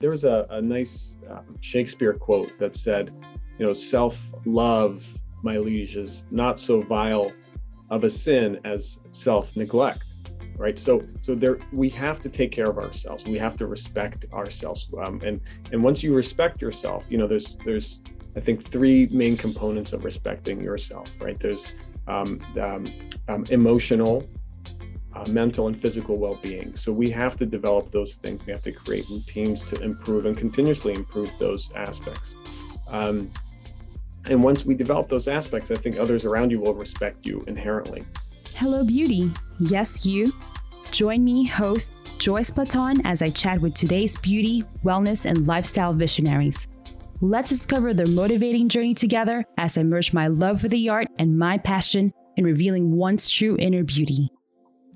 There was a, a nice um, Shakespeare quote that said, you know, self love, my liege, is not so vile of a sin as self neglect. Right. So, so there, we have to take care of ourselves. We have to respect ourselves. Um, and, and once you respect yourself, you know, there's, there's, I think, three main components of respecting yourself, right? There's um, um, um emotional, uh, mental and physical well-being. So we have to develop those things. We have to create routines to improve and continuously improve those aspects. Um, and once we develop those aspects, I think others around you will respect you inherently. Hello, beauty. Yes, you. Join me, host Joyce Platon, as I chat with today's beauty, wellness, and lifestyle visionaries. Let's discover their motivating journey together as I merge my love for the art and my passion in revealing one's true inner beauty.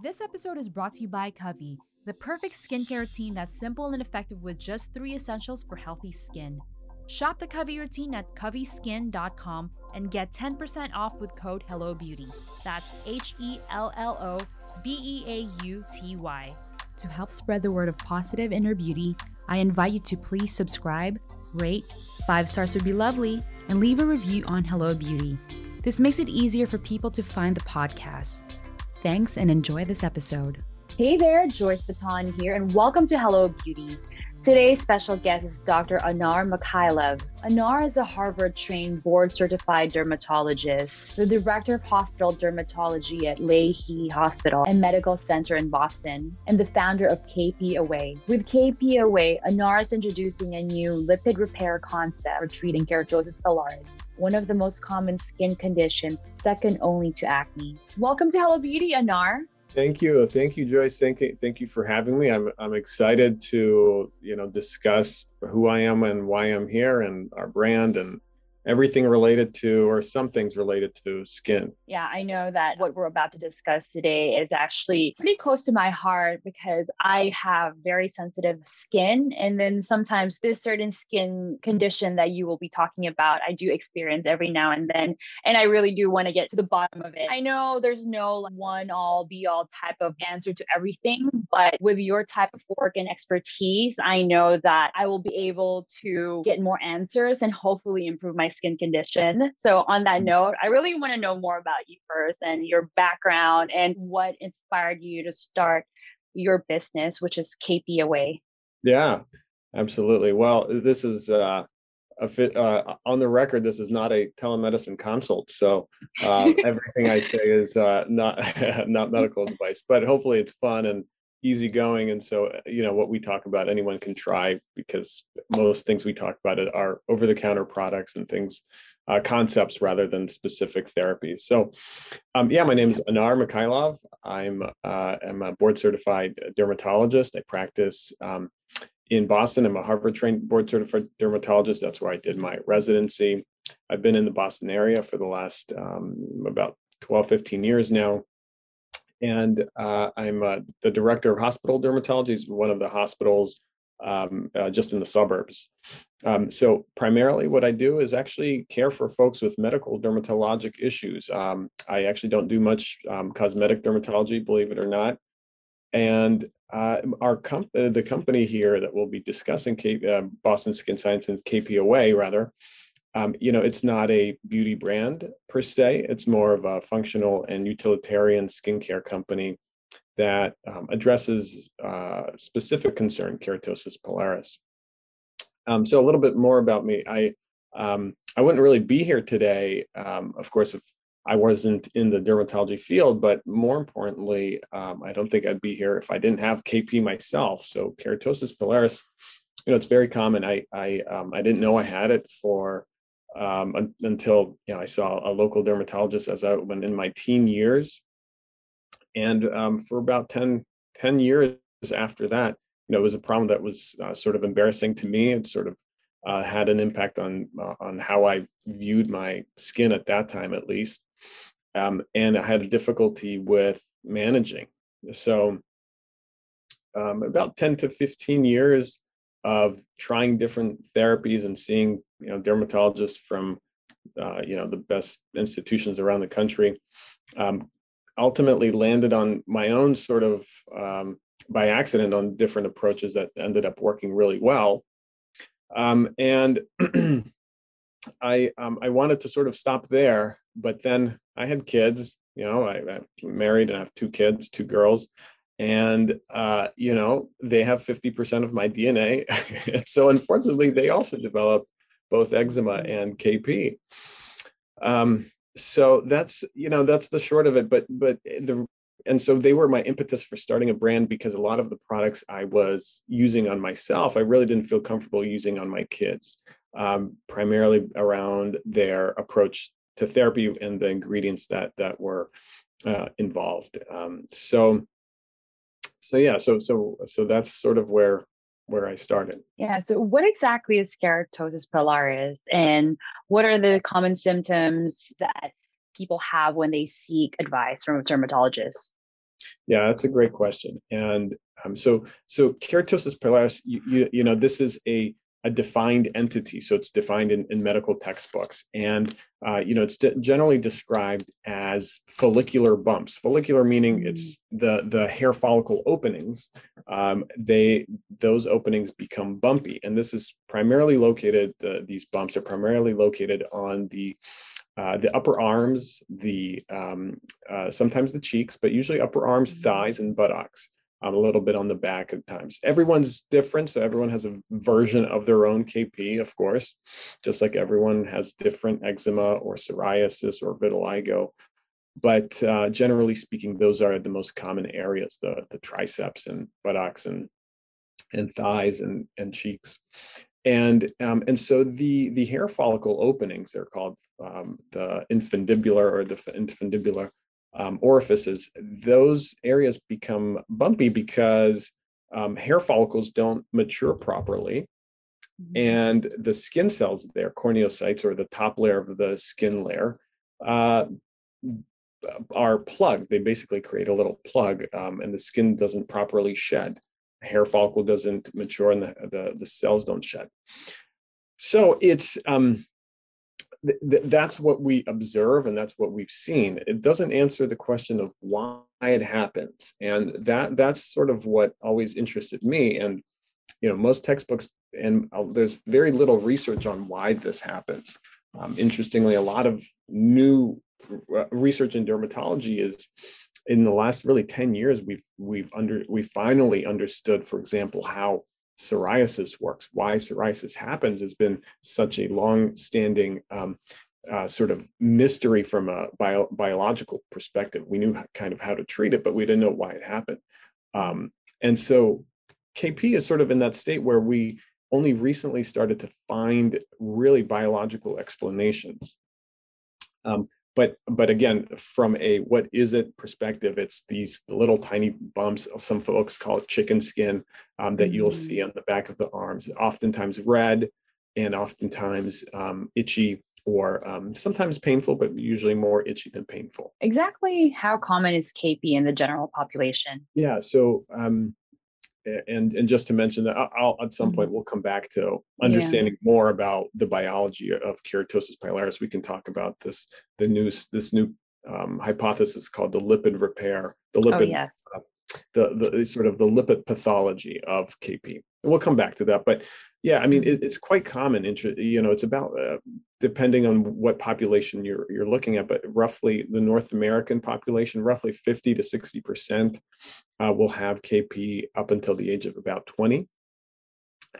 This episode is brought to you by Covey, the perfect skincare routine that's simple and effective with just three essentials for healthy skin. Shop the Covey routine at coveyskin.com and get 10% off with code HelloBeauty. That's H E L L O B E A U T Y. To help spread the word of positive inner beauty, I invite you to please subscribe, rate, five stars would be lovely, and leave a review on Hello Beauty. This makes it easier for people to find the podcast. Thanks and enjoy this episode. Hey there, Joyce Platon here, and welcome to Hello Beauty. Today's special guest is Dr. Anar Mikailove. Anar is a Harvard trained board certified dermatologist, the director of hospital dermatology at Lahey Hospital and Medical Center in Boston, and the founder of KP Away. With KP Away, Anar is introducing a new lipid repair concept for treating keratosis pilaris, one of the most common skin conditions, second only to acne. Welcome to Hello Beauty, Anar. Thank you, thank you, Joyce. Thank you, thank you for having me. I'm I'm excited to you know discuss who I am and why I'm here and our brand and everything related to or some things related to skin. Yeah, I know that what we're about to discuss today is actually pretty close to my heart because I have very sensitive skin. And then sometimes this certain skin condition that you will be talking about, I do experience every now and then. And I really do want to get to the bottom of it. I know there's no one all be all type of answer to everything, but with your type of work and expertise, I know that I will be able to get more answers and hopefully improve my skin condition. So, on that mm. note, I really want to know more about you first and your background and what inspired you to start your business, which is KP Away. Yeah, absolutely. Well, this is uh, a fit uh, on the record. This is not a telemedicine consult, so uh, everything I say is uh, not not medical advice. But hopefully, it's fun and easygoing. And so, uh, you know, what we talk about, anyone can try because most things we talk about are over the counter products and things, uh, concepts rather than specific therapies. So, um, yeah, my name is Anar Mikailove. I'm, uh, I'm a board certified dermatologist. I practice um, in Boston. I'm a Harvard trained board certified dermatologist. That's where I did my residency. I've been in the Boston area for the last um, about 12, 15 years now and uh, I'm uh, the director of hospital dermatology. Is one of the hospitals um, uh, just in the suburbs. Um, so primarily, what I do is actually care for folks with medical dermatologic issues. Um, I actually don't do much um, cosmetic dermatology, believe it or not. And uh, our comp- uh, the company here that we'll be discussing, K- uh, Boston Skin Science and KP Away rather, um, you know, it's not a beauty brand per se. It's more of a functional and utilitarian skincare company that um, addresses uh, specific concern, keratosis pilaris. Um, so a little bit more about me. I um, I wouldn't really be here today, um, of course, if I wasn't in the dermatology field. But more importantly, um, I don't think I'd be here if I didn't have KP myself. So keratosis pilaris, you know, it's very common. I I I didn't know I had it for um, until you know I saw a local dermatologist as I went in my teen years, and um, for about 10, 10 years after that, you know, it was a problem that was uh, sort of embarrassing to me. It sort of uh, had an impact on uh, on how I viewed my skin at that time, at least, um, and I had a difficulty with managing. So, um, about ten to fifteen years of trying different therapies and seeing you know dermatologists from uh, you know the best institutions around the country um, ultimately landed on my own sort of um, by accident on different approaches that ended up working really well Um, and I um, I wanted to sort of stop there, but then I had kids. You know, I, I'm married and I have two kids, two girls, and uh, you know they have 50% of my DNA. so unfortunately, they also develop both eczema and KP. Um, so that's you know that's the short of it. But but the and so they were my impetus for starting a brand because a lot of the products I was using on myself, I really didn't feel comfortable using on my kids, um, primarily around their approach to therapy and the ingredients that that were uh, involved. Um, so, so yeah, so so so that's sort of where where I started. Yeah. So, what exactly is keratosis pilaris, and what are the common symptoms that people have when they seek advice from a dermatologist? Yeah, that's a great question. And um, so, so keratosis pilaris, you, you, you know, this is a a defined entity. So it's defined in, in medical textbooks. And, uh, you know, it's de- generally described as follicular bumps. Follicular meaning it's the, the hair follicle openings. Um, they, those openings become bumpy. And this is primarily located, the, these bumps are primarily located on the uh, the upper arms, the um, uh, sometimes the cheeks, but usually upper arms, mm-hmm. thighs, and buttocks. A little bit on the back at times. Everyone's different, so everyone has a version of their own KP, of course, just like everyone has different eczema or psoriasis or vitiligo. But uh, generally speaking, those are the most common areas: the the triceps and buttocks and and thighs and and cheeks and um, and so the the hair follicle openings they're called um, the infundibular or the infundibular um, orifices those areas become bumpy because um, hair follicles don't mature properly mm-hmm. and the skin cells there corneocytes or the top layer of the skin layer uh, are plugged they basically create a little plug um, and the skin doesn't properly shed hair follicle doesn't mature and the, the, the cells don't shed. So it's um, th- th- that's what we observe and that's what we've seen. It doesn't answer the question of why it happens, and that that's sort of what always interested me. And you know, most textbooks and uh, there's very little research on why this happens. Um, interestingly, a lot of new uh, research in dermatology is in the last really 10 years we've we've under we finally understood for example how psoriasis works why psoriasis happens has been such a long standing um, uh, sort of mystery from a bio, biological perspective. We knew kind of how to treat it but we didn't know why it happened. Um, and so kp is sort of in that state where we only recently started to find really biological explanations. Um, but but again from a what is it perspective it's these little tiny bumps some folks call it chicken skin um, that you'll see mm-hmm. on the back of the arms oftentimes red and oftentimes um, itchy or um, sometimes painful but usually more itchy than painful exactly how common is kp in the general population yeah so um, and and just to mention that I'll at some point mm-hmm. we'll come back to understanding yeah. more about the biology of keratosis pilaris. We can talk about this the new this new um, hypothesis called the lipid repair, the oh, lipid, oh, yes. The the sort of the lipid pathology of KP. And we'll come back to that, but yeah, I mean it, it's quite common. You know, it's about uh, depending on what population you're you're looking at, but roughly the North American population, roughly 50 to 60 percent uh, will have KP up until the age of about 20.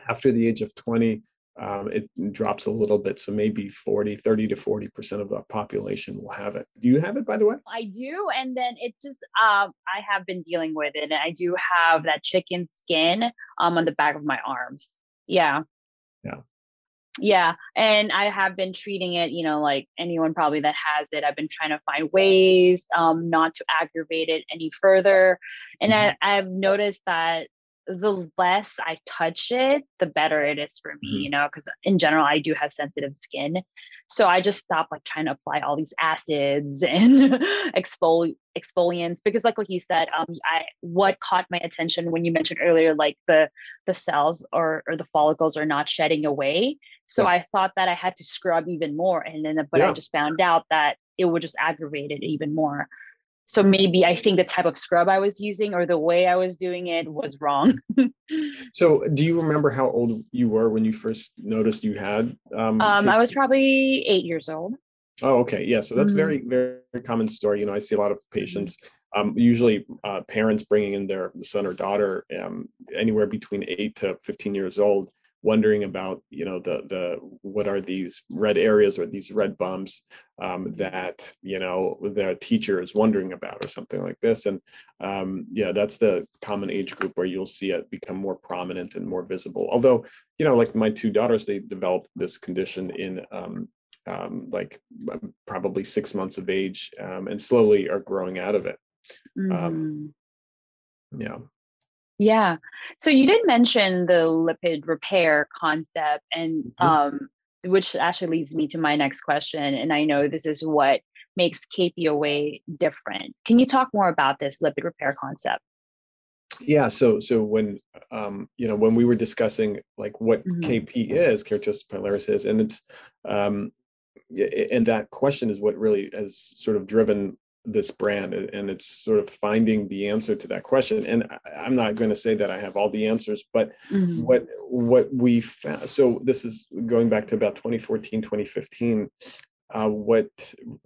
After the age of 20, um, it drops a little bit. So maybe 40, 30 to 40 percent of the population will have it. Do you have it, by the way? I do, and then it just um, I have been dealing with it, and I do have that chicken skin um, on the back of my arms. Yeah. Yeah yeah and i have been treating it you know like anyone probably that has it i've been trying to find ways um, not to aggravate it any further and mm-hmm. I, i've noticed that the less I touch it, the better it is for me, mm-hmm. you know, because in general, I do have sensitive skin. So I just stopped like trying to apply all these acids and exfoli- exfoliants because like what you said, um, I what caught my attention when you mentioned earlier, like the the cells or or the follicles are not shedding away. So yeah. I thought that I had to scrub even more. And then but yeah. I just found out that it would just aggravate it even more. So maybe I think the type of scrub I was using or the way I was doing it was wrong. so, do you remember how old you were when you first noticed you had? Um, um I was probably eight years old. Oh, okay. Yeah. So that's mm-hmm. very, very common story. You know, I see a lot of mm-hmm. patients, um, usually uh, parents bringing in their son or daughter um, anywhere between eight to 15 years old wondering about you know the the what are these red areas or these red bumps um, that you know the teacher is wondering about or something like this. And um, yeah that's the common age group where you'll see it become more prominent and more visible. Although you know like my two daughters they developed this condition in um, um like um, probably six months of age um, and slowly are growing out of it. Mm. yeah yeah. So you did mention the lipid repair concept, and mm-hmm. um, which actually leads me to my next question. And I know this is what makes KP Away different. Can you talk more about this lipid repair concept? Yeah. So so when um, you know when we were discussing like what mm-hmm. KP is, keratosis pilaris is, and it's um, and that question is what really has sort of driven this brand and it's sort of finding the answer to that question and i'm not going to say that i have all the answers but mm-hmm. what what we found so this is going back to about 2014 2015 uh, what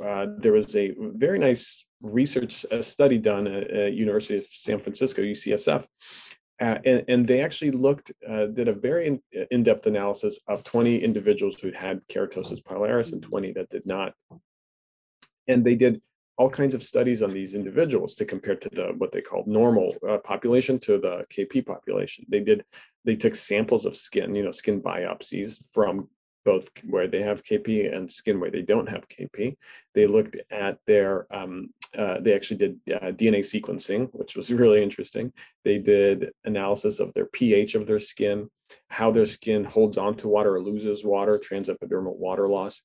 uh, there was a very nice research uh, study done at, at, university of san francisco ucsf uh, and, and, they actually looked uh, did a very in, in-depth analysis of 20 individuals who had keratosis pilaris and 20 that did not and they did all kinds of studies on these individuals to compare to the what they called normal uh, population to the KP population. They did they took samples of skin, you know, skin biopsies from both where they have KP and skin where they don't have KP. They looked at their, um, uh, they actually did uh, DNA sequencing, which was really interesting. They did analysis of their pH of their skin, how their skin holds on to water or loses water, transepidermal water loss,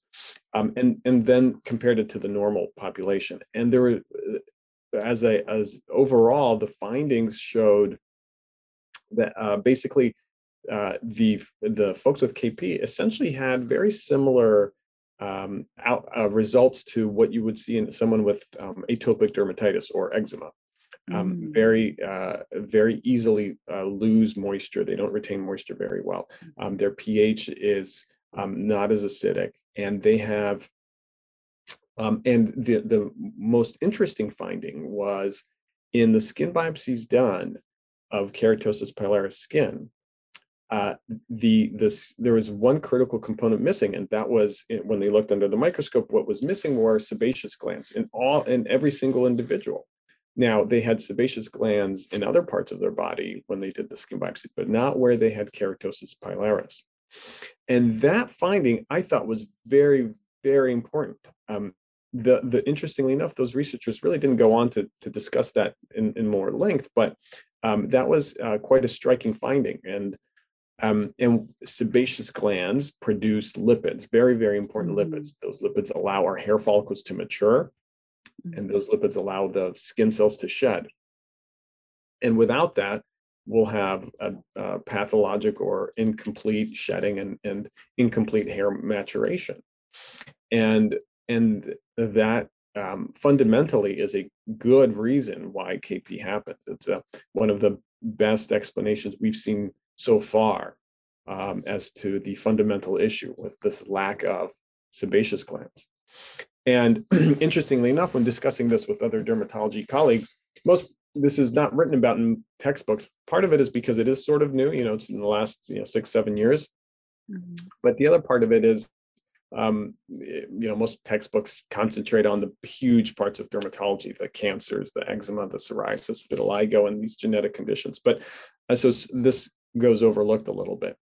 um, and and then compared it to the normal population. And there were, uh, as a as overall, the findings showed that uh, basically uh, the the folks with KP essentially had very similar um, out, uh, results to what you would see in someone with um, atopic dermatitis or eczema. Um, mm. Very uh, very easily uh, lose moisture. They don't retain moisture very well. Um, their pH is um, not as acidic, and they have. Um, and the the most interesting finding was in the skin biopsies done of keratosis pilaris skin uh, the this there was one critical component missing, and that was when they looked under the microscope. What was missing were sebaceous glands in all in every single individual. Now they had sebaceous glands in other parts of their body when they did the skin biopsy, but not where they had keratosis pilaris. And that finding I thought was very very important. Um, the, the interestingly enough, those researchers really didn't go on to, to discuss that in, in more length, but um, that was uh, quite a striking finding. And um, and sebaceous glands produce lipids, very, very important mm-hmm. lipids. Those lipids allow our hair follicles to mature, mm-hmm. and those lipids allow the skin cells to shed. And without that, we'll have a, a pathologic or incomplete shedding and, and incomplete hair maturation. And, and that um, fundamentally is a good reason why KP happens. It's a, one of the best explanations we've seen so far um, as to the fundamental issue with this lack of sebaceous glands. And interestingly enough, when discussing this with other dermatology colleagues, most this is not written about in textbooks. Part of it is because it is sort of new, you know, it's in the last you know six, seven years. Mm-hmm. But the other part of it is um, you know, most textbooks concentrate on the huge parts of dermatology, the cancers, the eczema, the psoriasis, vitiligo, and these genetic conditions. But uh, so this goes overlooked a little bit.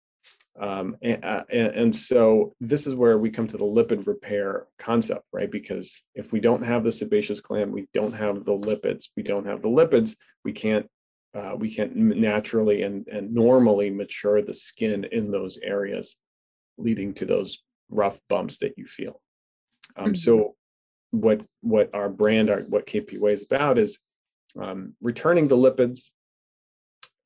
Um, and, uh, and, so this is where we come to the lipid repair concept, right? Because if we don't have the sebaceous gland, we don't have the lipids. We don't have the lipids. We can't uh, we can't naturally and, and normally mature the skin in those areas, leading to those rough bumps that you feel. Um, mm-hmm. So what what our brand, our, what KP Away is about, is um, returning the lipids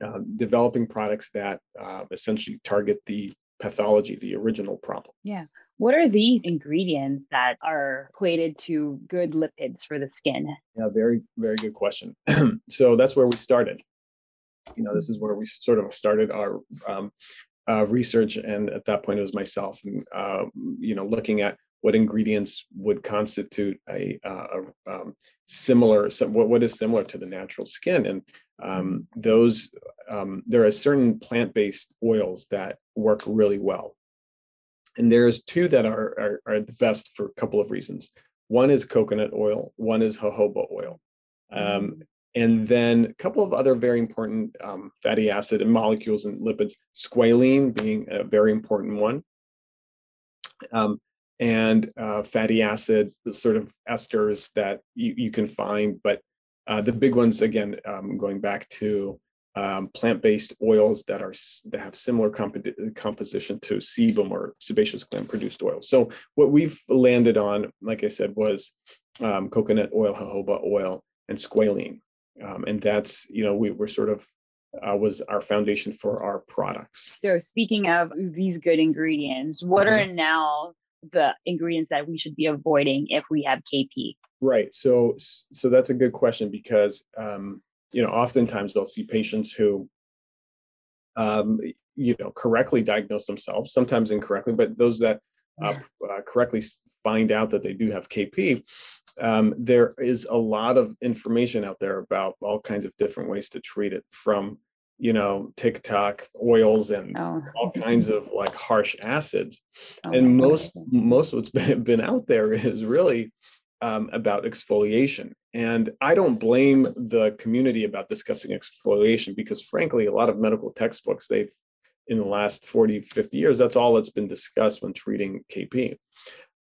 uh, developing products that uh, essentially target the pathology, the original problem. Yeah. What are these ingredients that are equated to good lipids for the skin? Yeah, very, very good question. so that's where we started. You know, this is where we sort of started our um, uh, research, and at that point, it was myself, and uh, you know, looking at what ingredients would constitute a, uh, a um, similar, so what, what is similar to the natural skin, and um, those um, there are certain plant-based oils that work really well and there's two that are, are, are the best for a couple of reasons. One is coconut oil. One is jojoba oil. Um, mm. and then a couple of other very important um, fatty acid and molecules and lipids, squalene being a very important one. Um, and uh, fatty acid, sort of esters that you, you can find. But uh, the big ones, again, um, going back to um, plant-based oils that are that have similar comp- composition to sebum or sebaceous gland produced oil. So what we've landed on, like I said, was um, coconut oil, jojoba oil, and squalene, um, and that's you know we were sort of uh, was our foundation for our products. So speaking of these good ingredients, what mm-hmm. are now the ingredients that we should be avoiding if we have KP? Right. So so that's a good question because um, you know, oftentimes they'll see patients who, um, you know, correctly diagnose themselves, sometimes incorrectly, but those that uh, uh, correctly find out that they do have KP, um, there is a lot of information out there about all kinds of different ways to treat it from, you know, TikTok oils and oh. all kinds of like harsh acids. Oh and most, most of what's been, been out there is really um, about exfoliation. And I don't blame the community about discussing exfoliation because, frankly, a lot of medical textbooks, they've in the last 40, 50 years, that's all that's been discussed when treating KP.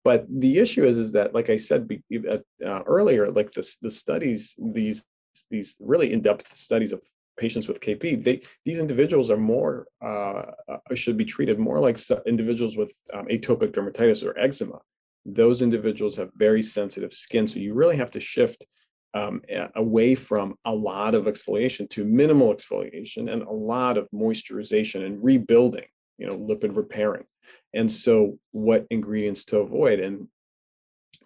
But the issue is, is that, like I said uh, earlier, like the, the studies, these these really in-depth studies of patients with KP, they these individuals are more uh, uh, should be treated more like individuals with um, atopic dermatitis or eczema those individuals have very sensitive skin. So you really have to shift um, away from a lot of exfoliation to minimal exfoliation and a lot of moisturization and rebuilding, you know, lipid repairing. And so, what ingredients to avoid? And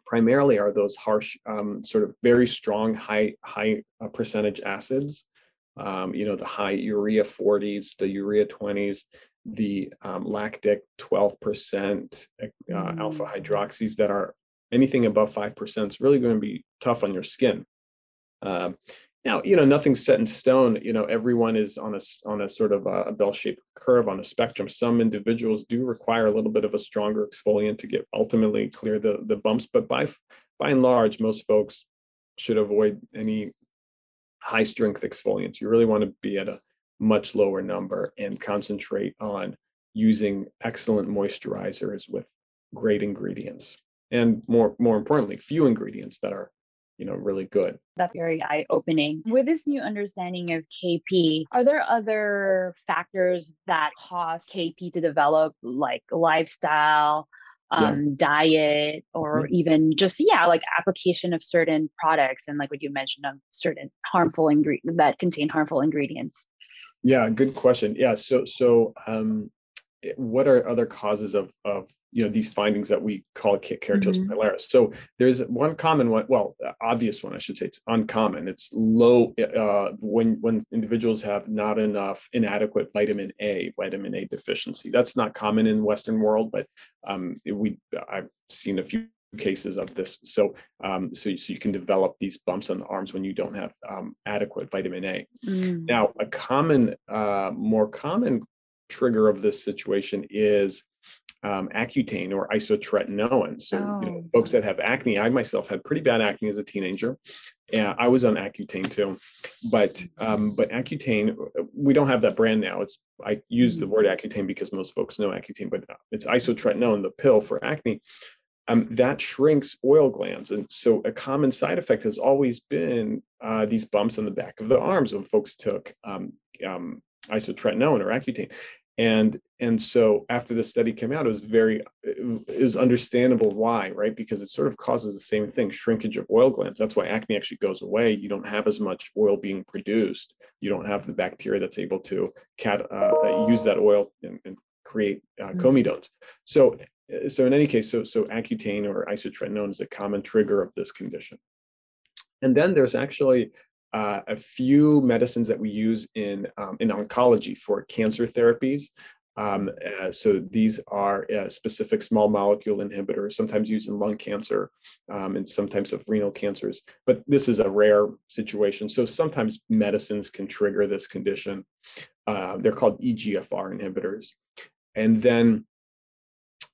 primarily are those harsh, um, sort of very strong, high high uh, percentage acids. Um, you know, the high urea 40s, the urea 20s, the um, lactic 12% uh, mm. alpha hydroxys that are anything above 5% is really going to be tough on your skin. Um, now, you know, nothing's set in stone. You know, everyone is on a on a sort of a bell-shaped curve on a spectrum. Some individuals do require a little bit of a stronger exfoliant to get ultimately clear the the bumps, but by by and large, most folks should avoid any high strength exfoliants. You really want to be at a much lower number and concentrate on using excellent moisturizers with great ingredients and more more importantly few ingredients that are you know really good that's very eye-opening with this new understanding of kp are there other factors that cause kp to develop like lifestyle um, yeah. diet or mm-hmm. even just yeah like application of certain products and like what you mentioned of certain harmful ingredients that contain harmful ingredients yeah, good question. Yeah, so so um, eh, what are other causes of of you know these findings that we call keratosis mm-hmm. pilaris? So there's one common one, well, obvious one, I should say. It's uncommon. It's low eh, uh, when when individuals have not enough inadequate vitamin A, vitamin A deficiency. That's not common in the Western world, but um, we I've seen a few cases of this. So, um, so, so you can develop these bumps on the arms when you don't have um, adequate vitamin A. Mm. Now, a common, uh, more common trigger of this situation is um, Accutane or isotretinoin. So, oh. you know, oh. folks that have acne, I myself had pretty bad acne as a teenager. Yeah, I was on Accutane too, but um, but Accutane, we don't have that brand now. It's I use the mm. word Accutane because most folks know Accutane, but it's isotretinoin, the pill for acne um, that shrinks oil glands. And so a common side effect has always been uh, these bumps on the back of the arms when folks took um, um, isotretinoin or Accutane. And and so after the study came out, it was very it was understandable why, right? Because it sort of causes the same thing, shrinkage of oil glands. That's why acne actually goes away. You don't have as much oil being produced. You don't have the bacteria that's able to cat, uh, use that oil and, and create uh, Mm. comedones. So, so in any case, so so Accutane or isotretinoin is a common trigger of this condition. And then there's actually uh, a few medicines that we use in um, in oncology for cancer therapies. Um, uh, so these are uh, specific small molecule inhibitors, sometimes used in lung cancer um, and some types of renal cancers. But this is a rare situation. So sometimes medicines can trigger this condition. Uh, they're called EGFR inhibitors. And then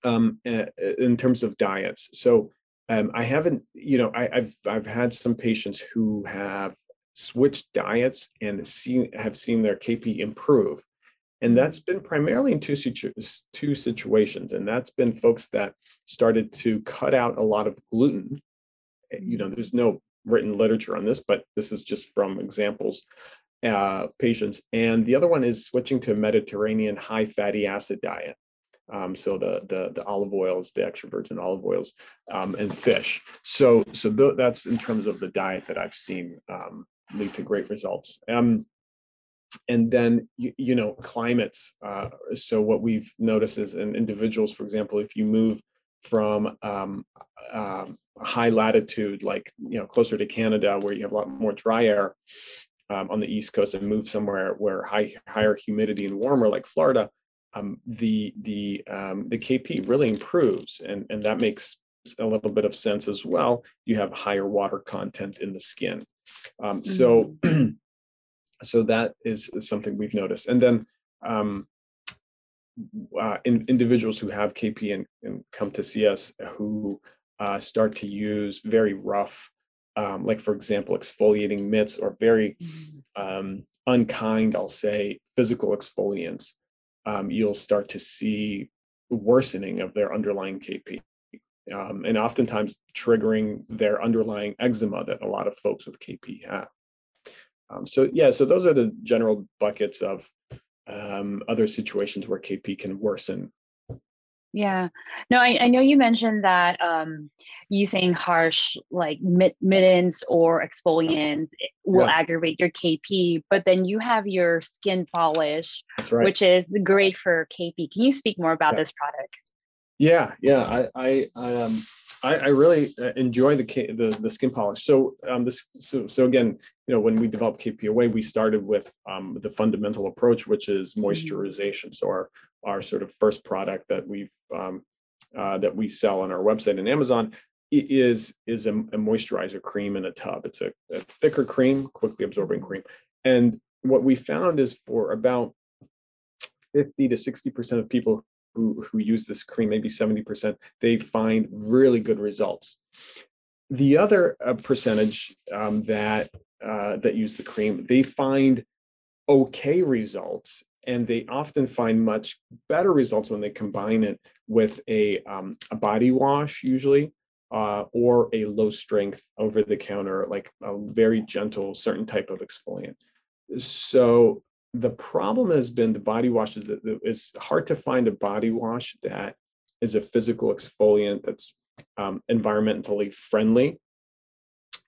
um, uh, in terms of diets, so um, I haven't, you know, I, have I've had some patients who have switched diets and seen have seen their KP improve. And that's been primarily in two, situ- two situations. And that's been folks that started to cut out a lot of gluten. Eh, you know there's no written literature on this but this is just from examples uh, patients. And the other one is switching to a mediterranean high fatty acid diet um, so the, the the olive oils the extra virgin olive oils um, and fish. So so th- that's in terms of the diet that i've seen um, lead to great results. Um, and then you, you know climates uh, so what we've noticed is in individuals for example if you move from um, um, high latitude like you know closer to canada where you have a lot more dry air um, on the east coast and move somewhere where high higher humidity and warmer like florida um, the the um, the kp really improves and and that makes a little bit of sense as well. You have higher water content in the skin. Um, so Mm. so that is, is something we've noticed. And then um, uh, in, individuals who have kp and, and come to see us who uh, start to use very rough um, like for example exfoliating mitts or very um, unkind i'll say physical exfoliants um, you'll start to see worsening of their underlying kp um, and oftentimes triggering their underlying eczema that a lot of folks with kp have um, so yeah, so those are the general buckets of um, other situations where KP can worsen. Yeah. No, I, I know you mentioned that um, using harsh like mit- mittens or exfoliants will Yeah. aggravate your KP, but then you have your skin polish, right. which is great for KP. Can you speak more about Yeah. this product? Yeah, yeah, I, I, I, um, I, I really uh, enjoy the, the the skin polish. So, um, this, so, so again, you know, when we developed KP Away, we started with um, the fundamental approach, which is moisturization. So, our our sort of first product that we've um, uh, that we sell on our website and Amazon is is a, a moisturizer cream in a tub. It's a, a thicker cream, quickly absorbing cream, and what we found is for about 50 to 60 percent of people who, who use this cream, maybe 70%, they find really good results. The other uh, percentage um, that uh, that use the cream, they find okay results, and they often find much better results when they combine it with a, um, a body wash, usually, uh, or a low strength over the counter, like a very gentle, certain type of exfoliant. So the problem has been the body washes that that it's hard to find a body wash that is a physical exfoliant that's um, environmentally friendly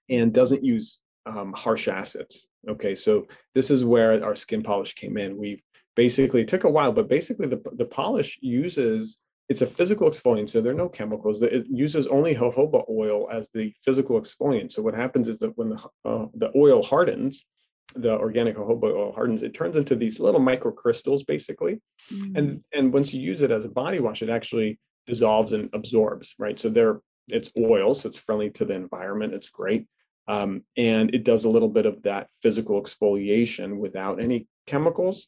and doesn't use um, harsh acids. Okay so this is where our skin polish came in. We basically took a while but basically the, the polish uses it's a physical exfoliant so there are no chemicals. It uses only jojoba oil as the physical exfoliant. So what happens is that when the, uh, the oil hardens the organic jojoba oil hardens, it turns into these little microcrystals basically. And and once you use it as a body wash, it actually dissolves and absorbs, right? So there it's oil, so it's friendly to the environment. It's great. Um, and it does a little bit of that physical exfoliation without any chemicals.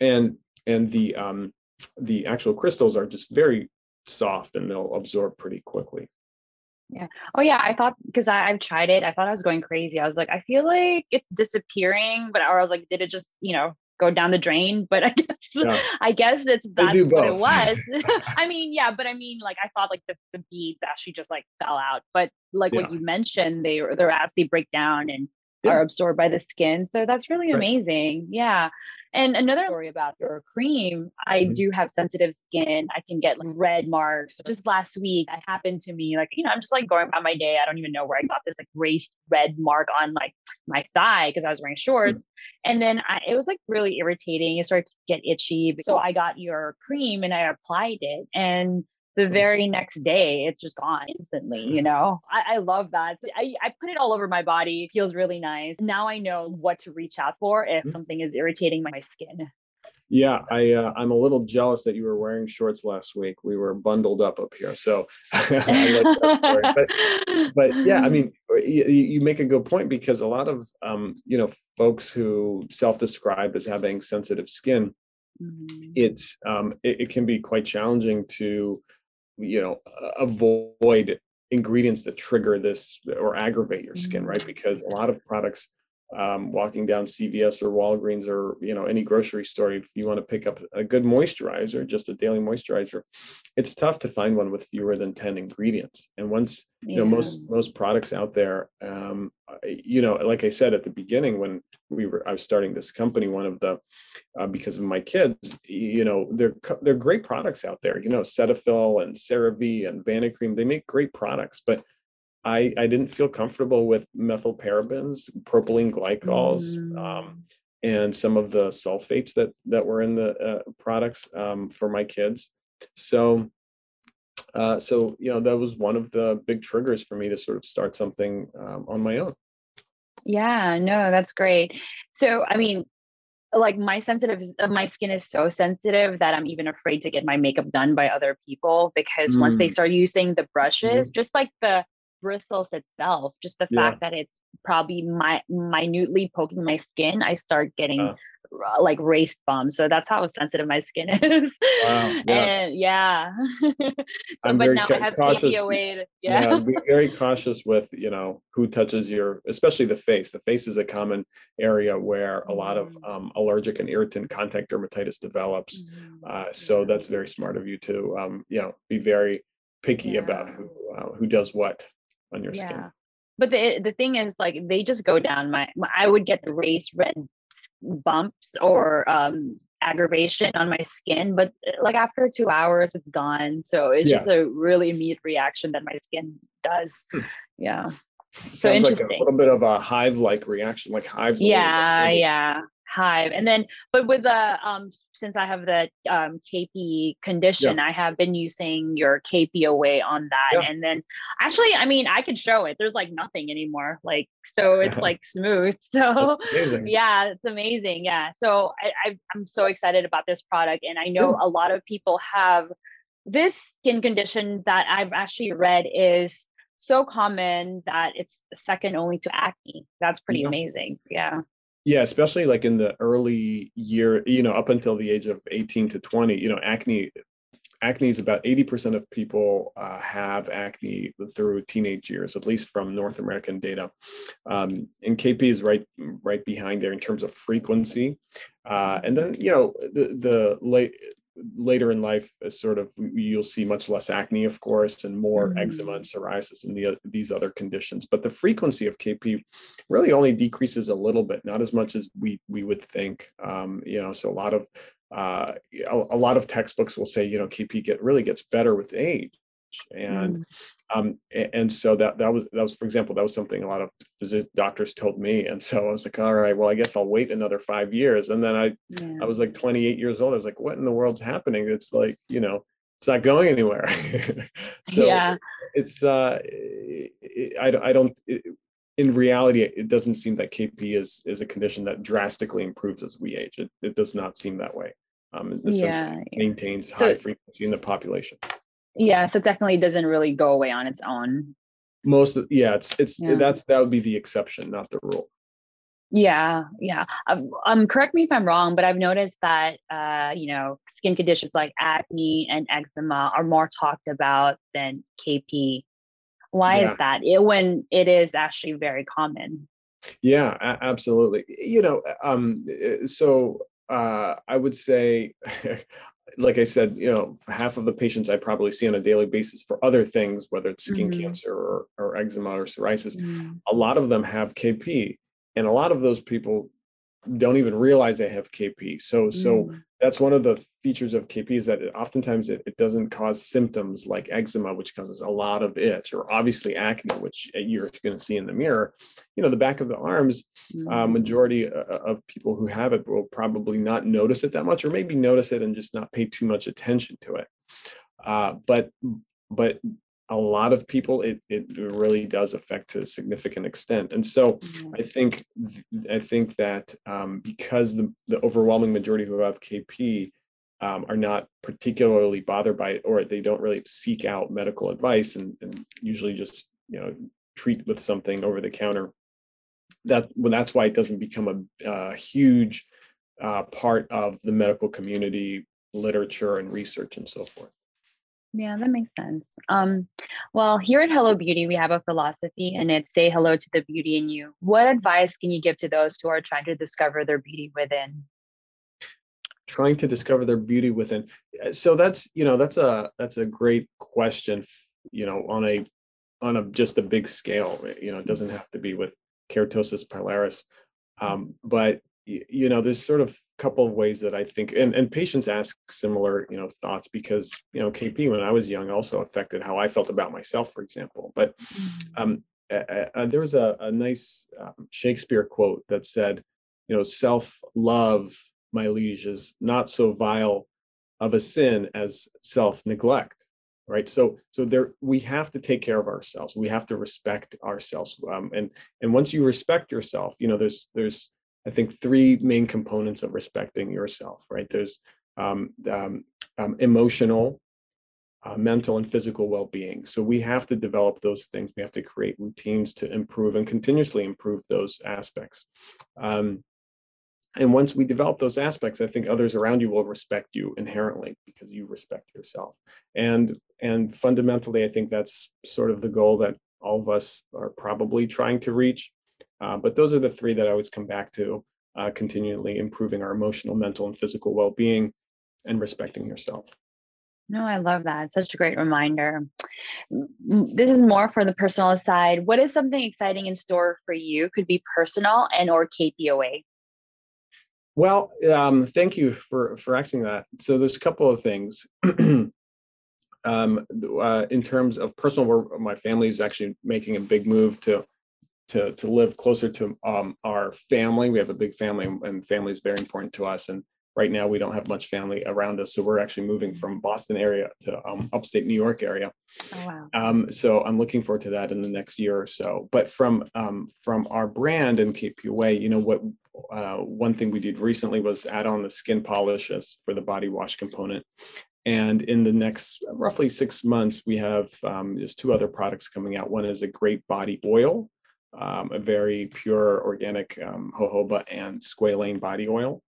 And and the um, the actual crystals are just very soft and they'll absorb pretty quickly. Oh yeah, I thought because I've tried it, I thought I was going crazy. I was like, I feel like it's disappearing, but or I was like, did it just you know go down the drain? But I guess Yeah. I guess it's that's what it was. I mean, yeah, but I mean, like I thought like the, the beads actually just like fell out, but like what you mentioned, they they're actually break down and Yeah. are absorbed by the skin. So that's really Right. amazing. Yeah. And another story about your cream, I mm-hmm. do have sensitive skin. I can get like red marks. Just last week, it happened to me. Like, you know, I'm just like going about my day. I don't even know where I got this like raised red mark on like my thigh because I was wearing shorts. Mm-hmm. And then I, it was like really irritating. It started to get itchy. So I got your cream and I applied it. And the very next day it's just gone instantly you know? I, I, love that. I, I put it all over my body. It feels really nice. Now i know what to reach out for if mm-hmm. something is irritating my skin. Yeah i uh, i'm a little jealous that you were wearing shorts last week. We were bundled up up here so but, but yeah i mean you, you, make a good point because a lot of um, you know folks who self-describe as having sensitive skin mm-hmm. it's um, it, it can be quite challenging to you know avoid ingredients that trigger this or aggravate your skin right mm. because a lot of products um, walking down CVS or Walgreens or you know any grocery store, if you want to pick up a good moisturizer, just a daily moisturizer, it's tough to find one with fewer than ten ingredients. And once you know most most products out there, um, you know, like I said at the beginning when we were I was starting this company, one of the uh, because of my kids, you know, they're they're great products out there. You know, Cetaphil and CeraVe and Vanicream, they make great products, but I, I didn't feel comfortable with methylparabens, propylene glycols, um, mm. um, and some of the sulfates that that were in the uh, products um, for my kids. So, uh, so you know that was one of the big triggers for me to sort of start something um, on my own. Yeah, no, that's great. So, I mean, like my sensitive uh, my skin is so sensitive that i'm even afraid to get my makeup done by other people because mm. once they mm. start using the brushes mm. just like the bristles itself, just the yeah. fact that it's probably my minutely poking my skin, I start getting uh, like raised bumps. So that's how sensitive my skin is. Wow, yeah. And yeah. so, I'm but now ca- I have cautious. yeah. yeah, be very cautious with you know who touches your, especially the face. The face is a common area where a lot of mm. um, allergic and irritant contact dermatitis develops. Mm-hmm. Uh, so that's very smart of you to um, you know be very picky yeah. about who uh, who does what on your yeah. skin. But the the thing is, like, they just go down. My, I would get the race red bumps or um, aggravation on my skin, but uh, like after two hours, it's gone. So it's yeah. just a really immediate reaction that my skin does. Hmm. Yeah. Sounds so interesting. Like a little bit of a hive-like reaction, like hives. Yeah, yeah hive. And then but with the um since i have the um kp condition yeah. i have been using your kp away on that. Yeah. and then actually i mean i can show it. There's like nothing anymore. Like so it's like smooth. So yeah it's amazing. Yeah. So I, I i'm so excited about this product. And i know yeah. a lot of people have this skin condition that i've actually read is so common that it's second only to acne. That's pretty amazing. Yeah yeah especially like in the early year you know up until the age of 18 to 20 you know acne acne is about 80% of people uh, have acne through teenage years at least from north american data. Um, and kp is right right behind there in terms of frequency. Uh, and then you know the the late later in life sort of you'll see much less acne of course and more mm-hmm. eczema and psoriasis and the, these other conditions. But the frequency of kp really only decreases a little bit not as much as we we would think. Um, you know so a lot of uh, a, a, lot of textbooks will say you know kp get really gets better with age and mm. um, and so that that was that was for example that was something a lot of doctors told me and so i was like all right well i guess i'll wait another five years and then i yeah. i was like 28 years old i was like what in the world's happening it's like you know it's not going anywhere so yeah. it's uh i, I don't it, in reality it doesn't seem that kp is is a condition that drastically improves as we age it, it does not seem that way um, it essentially yeah. maintains so, high frequency in the population yeah so definitely it doesn't really go away on its own. Most of, yeah it's it's yeah. that's that would be the exception not the rule. Yeah yeah. Um, um correct me if i'm wrong but i've noticed that uh you know skin conditions like acne and eczema are more talked about than kp why yeah. is that? It, when it is actually very common. Yeah a- absolutely. You know um eh, so uh, I would say like I said, you know, half of the patients I probably see on a daily basis for other things, whether it's skin mm-hmm. cancer or, or eczema or psoriasis, mm-hmm. a lot of them have KP. And a lot of those people don't even realize they have KP. So so Mm. that's one of the features of KP is that it, oftentimes it, it doesn't cause symptoms like eczema, which causes a lot of itch, or obviously acne, which you're going to see in the mirror. You know, the back of the arms, uh, Mm. majority uh, of people who have it will probably not notice it that much, or maybe notice it and just not pay too much attention to it. Uh, but but a lot of people, it it really does affect to a significant extent, and so. Yeah. I think I think that um, because the the overwhelming majority who have KP um, are not particularly bothered by it, or they don't really seek out medical advice, and, and usually just you know treat with something over the counter. That well, that's why it doesn't become a, a huge uh, part of the medical community literature and research and so forth. Yeah, that makes sense. Um, well, here at Hello Beauty, we have a philosophy and it's say hello to the beauty in you. What advice can you give to those who are trying to discover their beauty within? trying to discover their beauty within Uh, so that's you know that's a that's a great question you know on a on a just a big scale you know it doesn't have to be with keratosis pilaris um, but you know there's sort of a couple of ways that i think and, and patients ask similar you know thoughts because you know kp when i was young also affected how i felt about myself for example but um, uh, uh, there was a, a nice um, Shakespeare quote that said, you know, self love, my liege, is not so vile of a sin as self neglect. Right. So, so there, we have to take care of ourselves. We have to respect ourselves. Um, and, and once you respect yourself, you know, there's, there's, I think three main components of respecting yourself, right? There's um, um, um, emotional, uh, mental and physical well-being. So we have to develop those things. We have to create routines to improve and continuously improve those aspects. Um, and once we develop those aspects, I think others around you will respect you inherently because you respect yourself. And and fundamentally, I think that's sort of the goal that all of us are probably trying to reach. Uh, but those are the three that I always come back to: uh, continually improving our emotional, mental, and physical well-being, and respecting yourself. No, I love that. Such a great reminder. This is more for the personal side. What is something exciting in store for you? Could be personal and or KP Away. Well, um, thank you for for asking that. So there's a couple of things. um, uh, in terms of personal, where my family is actually making a big move to to to live closer to um, our family. We have a big family, and family is very important to us. And right now, we don't have much family around us, so we're actually moving from Boston area to um, upstate New York area. Oh wow. Um, so I'm looking forward to that in the next year or so. But from um, from our brand and KP Away, you know what? Uh, one thing we did recently was add on the skin polishes for the body wash component. And in the next roughly six months, we have um, there's two other products coming out. One is a great body oil, um, a very pure organic um, jojoba and squalane body oil.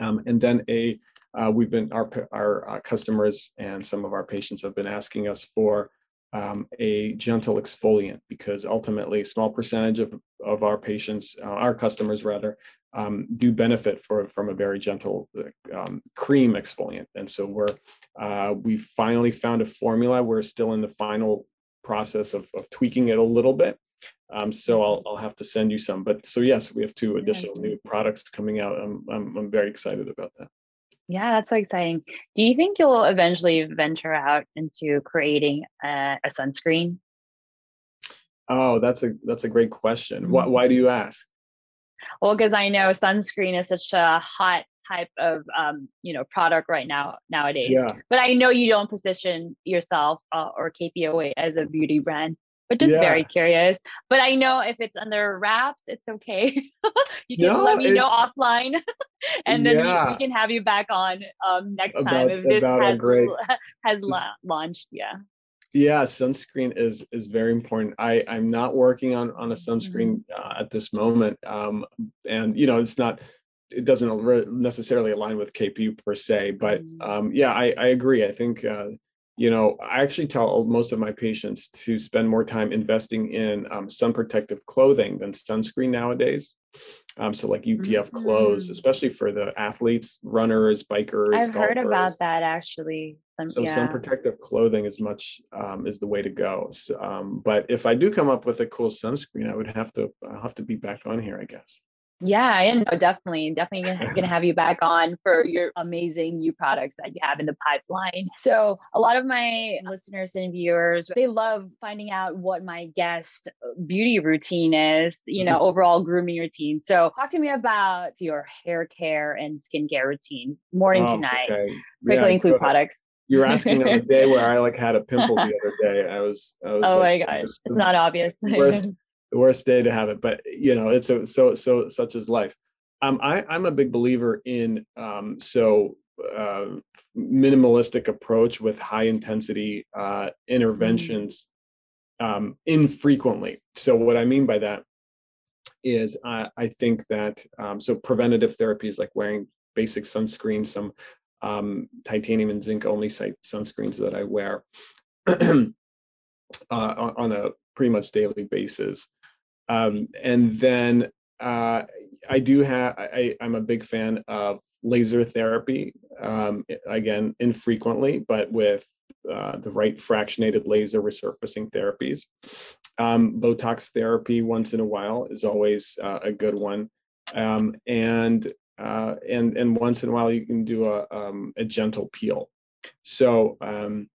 Um, and then a uh, we've been our our uh, customers and some of our patients have been asking us for um, a gentle exfoliant because ultimately a small percentage of of our patients, uh, our customers rather, um, do benefit for from a very gentle uh, um, cream exfoliant. And so we're uh, we finally found a formula. We're still in the final process of, of tweaking it a little bit. Um, so I'll, I'll have to send you some. But so yes, we have two additional new products coming out. I'm, I'm, I'm very excited about that. Yeah, that's so exciting. Do you think you'll eventually venture out into creating a, a sunscreen? Oh, that's a that's a great question. Why, why do you ask? Well, because I know sunscreen is such a hot type of um, you know product right now nowadays. Yeah, But I know you don't position yourself uh, or KP Away as a beauty brand. But just very curious. But I know if it's under wraps, it's okay. you can No, let me know offline, and then we, Yeah. we can have you back on um, next time if this has great- has la- launched. Yeah. yeah. Sunscreen is is very important. I I'm not working on on a sunscreen uh, at this moment, um, and you know it's not. It doesn't re- necessarily align with KP per se, but Mhm. um, yeah, I I agree. I think. Uh, you know, I actually tell most of my patients to spend more time investing in um, sun protective clothing than sunscreen nowadays. Um, so, like UPF clothes, Mhm. especially for the athletes, runners, bikers. I've heard about that actually. Some, So yeah. sun protective clothing is much um, is the way to go. So, um, but if I do come up with a cool sunscreen, I would have to I'll have to be back on here, I guess. Yeah, and no, definitely, definitely gonna have you back on for your amazing new products that you have in the pipeline. So, a lot of my listeners and viewers, they love finding out what my guest uh, beauty routine is, you know, mm-hmm. overall grooming routine. So, talk to me about your hair care and skincare routine, morning oh, to night. Okay. Quickly yeah, include products. You're asking on the day where I like had a pimple the other day. I was, I was oh like, my gosh, it's not obvious. worst, the worst day to have it, but you know, it's a, so so such as life. Um, I, I'm a big believer in um, so uh, minimalistic approach with high intensity uh, interventions um, infrequently. So what I mean by that is I, I think that um, so preventative therapies like wearing basic sunscreen, some um, titanium and zinc only sunscreens that I wear uh, on, a pretty much daily basis. Um, and then uh, I do have, I, I'm a big fan of laser therapy, um, again, infrequently, but with uh, the right fractionated laser resurfacing therapies. Um, Botox therapy once in a while is always uh, a good one. Um, and uh, and and once in a while you can do a um, a gentle peel. So um,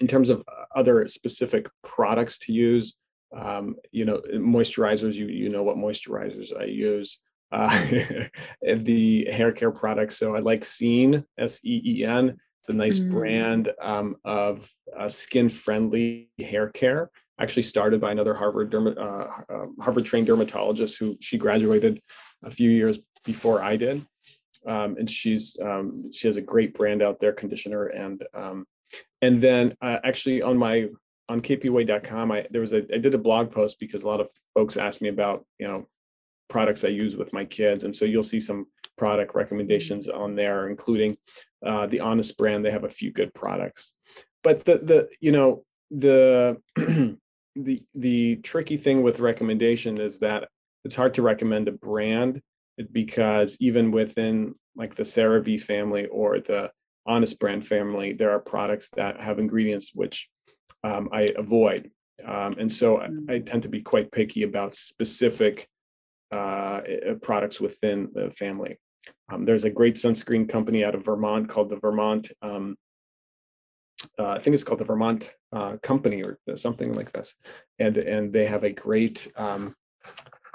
in terms of other specific products to use, um, you know, moisturizers, you you know what moisturizers I use. Uh, the hair care products. So I like Seen, S E E N. It's a nice mm. brand um, of uh, skin-friendly hair care. Actually, started by another Harvard derma, uh, uh Harvard-trained dermatologist who she graduated a few years before I did, um, and she's um, she has a great brand out there, conditioner, and um, and then uh, actually on my on kpaway.com, I there was a I did a blog post because a lot of folks asked me about you know products I use with my kids, and so you'll see some product recommendations on there, including uh, the Honest brand. They have a few good products, but the the you know the the the tricky thing with recommendation is that it's hard to recommend a brand because even within like the CeraVe family or the Honest brand family, there are products that have ingredients which um, I avoid. Um, and so I, I, mm. tend to be quite picky about specific uh, products within the family. Um, there's a great sunscreen company out of Vermont called the Vermont, um, uh, I think it's called the Vermont uh, Company or something like this, and and they have a great, um,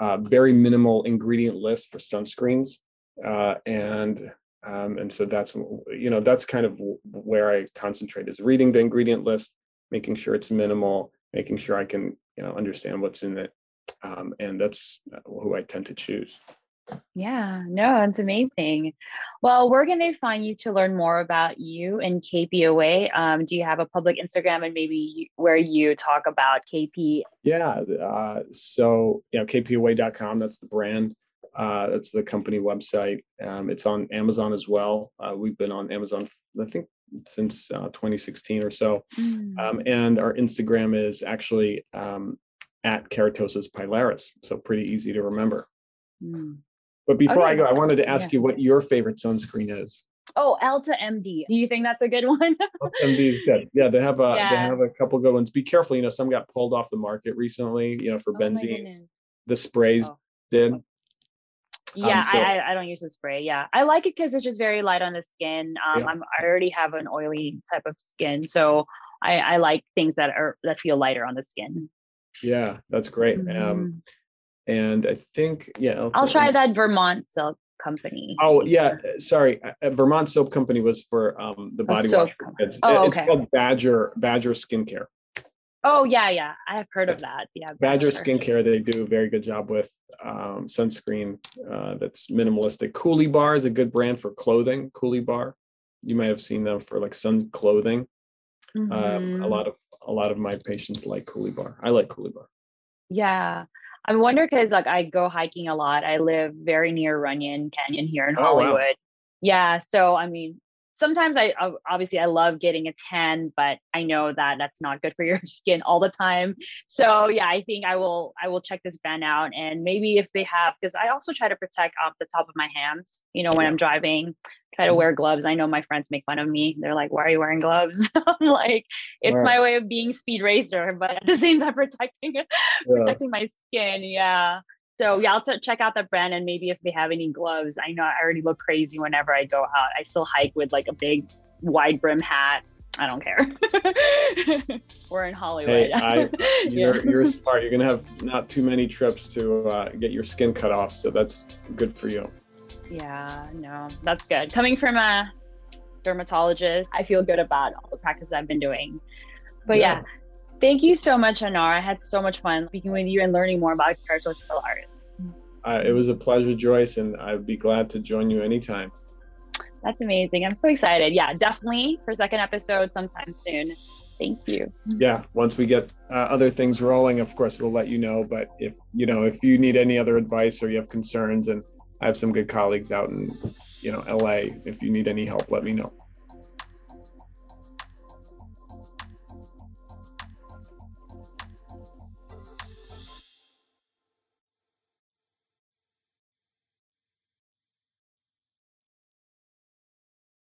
uh, very minimal ingredient list for sunscreens, uh, and um, and so that's you know that's kind of where I concentrate is reading the ingredient list, making sure it's minimal, making sure I can you know understand what's in it, um, and that's uh, who I tend to choose. Yeah, no, that's amazing. Well, we're going to find you to learn more about you and KP Um, do you have a public Instagram and maybe where you talk about KP? Yeah, uh, so you know kpaway.com. That's the brand. Uh, that's the company website. Um, it's on Amazon as well. Uh, we've been on Amazon, I think, since uh, 2016 or so. Mm. Um, and our Instagram is actually um, at keratosis pilaris. So pretty easy to remember. Mm. But before okay. I go, I wanted to ask yeah. you what your favorite sunscreen is. Oh, Elta MD. Do you think that's a good one? MD is good. Yeah, they have a yeah. they have a couple good ones. Be careful, you know, some got pulled off the market recently, you know, for oh benzene. The sprays oh. did. Yeah, um, so, I, I don't use the spray. Yeah, I like it because it's just very light on the skin. Um, yeah. I'm I already have an oily type of skin, so I, I like things that are that feel lighter on the skin. Yeah, that's great. Um, mm-hmm. Um, and I think yeah, I'll, I'll try that Vermont Silk Company. Oh yeah, sorry, uh, uh, Vermont Soap Company was for um, the body wash. It's, oh, it's called Badger Badger Skincare. Oh yeah, yeah, I have heard of that. Yeah, Badger, Badger Skincare. They do a very good job with um, sunscreen uh, that's minimalistic. Coolibar is a good brand for clothing. Coolibar, you might have seen them for like sun clothing. Mm-hmm. Um, a lot of a lot of my patients like Coolibar. I like Coolibar. Yeah, I wonder because like I go hiking a lot. I live very near Runyon Canyon here in oh, Hollywood. Wow. Yeah, so I mean, sometimes I obviously I love getting a 10, but I know that that's not good for your skin all the time. So yeah, I think I will I will check this brand out and maybe if they have because I also try to protect off the top of my hands. You know, when I'm driving, try to mm-hmm. wear gloves. I know my friends make fun of me. They're like, "Why are you wearing gloves?" I'm like, "It's right. my way of being speed racer, but at the same time protecting yeah. protecting my skin." Yeah. So yeah, I'll t- check out that brand and maybe if they have any gloves. I know I already look crazy whenever I go out. I still hike with like a big wide brim hat. I don't care. We're in Hollywood. Hey, I, you're, yeah. you're smart. You're gonna have not too many trips to uh, get your skin cut off, so that's good for you. Yeah, no, that's good. Coming from a dermatologist, I feel good about all the practice I've been doing. But yeah, yeah Thank you so much, Anar. I had so much fun speaking with you and learning more about Keratosis pilaris. Uh, it was a pleasure, Joyce, and I'd be glad to join you anytime. That's amazing. I'm so excited. Yeah, definitely for second episode sometime soon. Thank you. Yeah, once we get uh, other things rolling, of course, we'll let you know. But if you know if you need any other advice or you have concerns, and I have some good colleagues out in you know LA, if you need any help, let me know.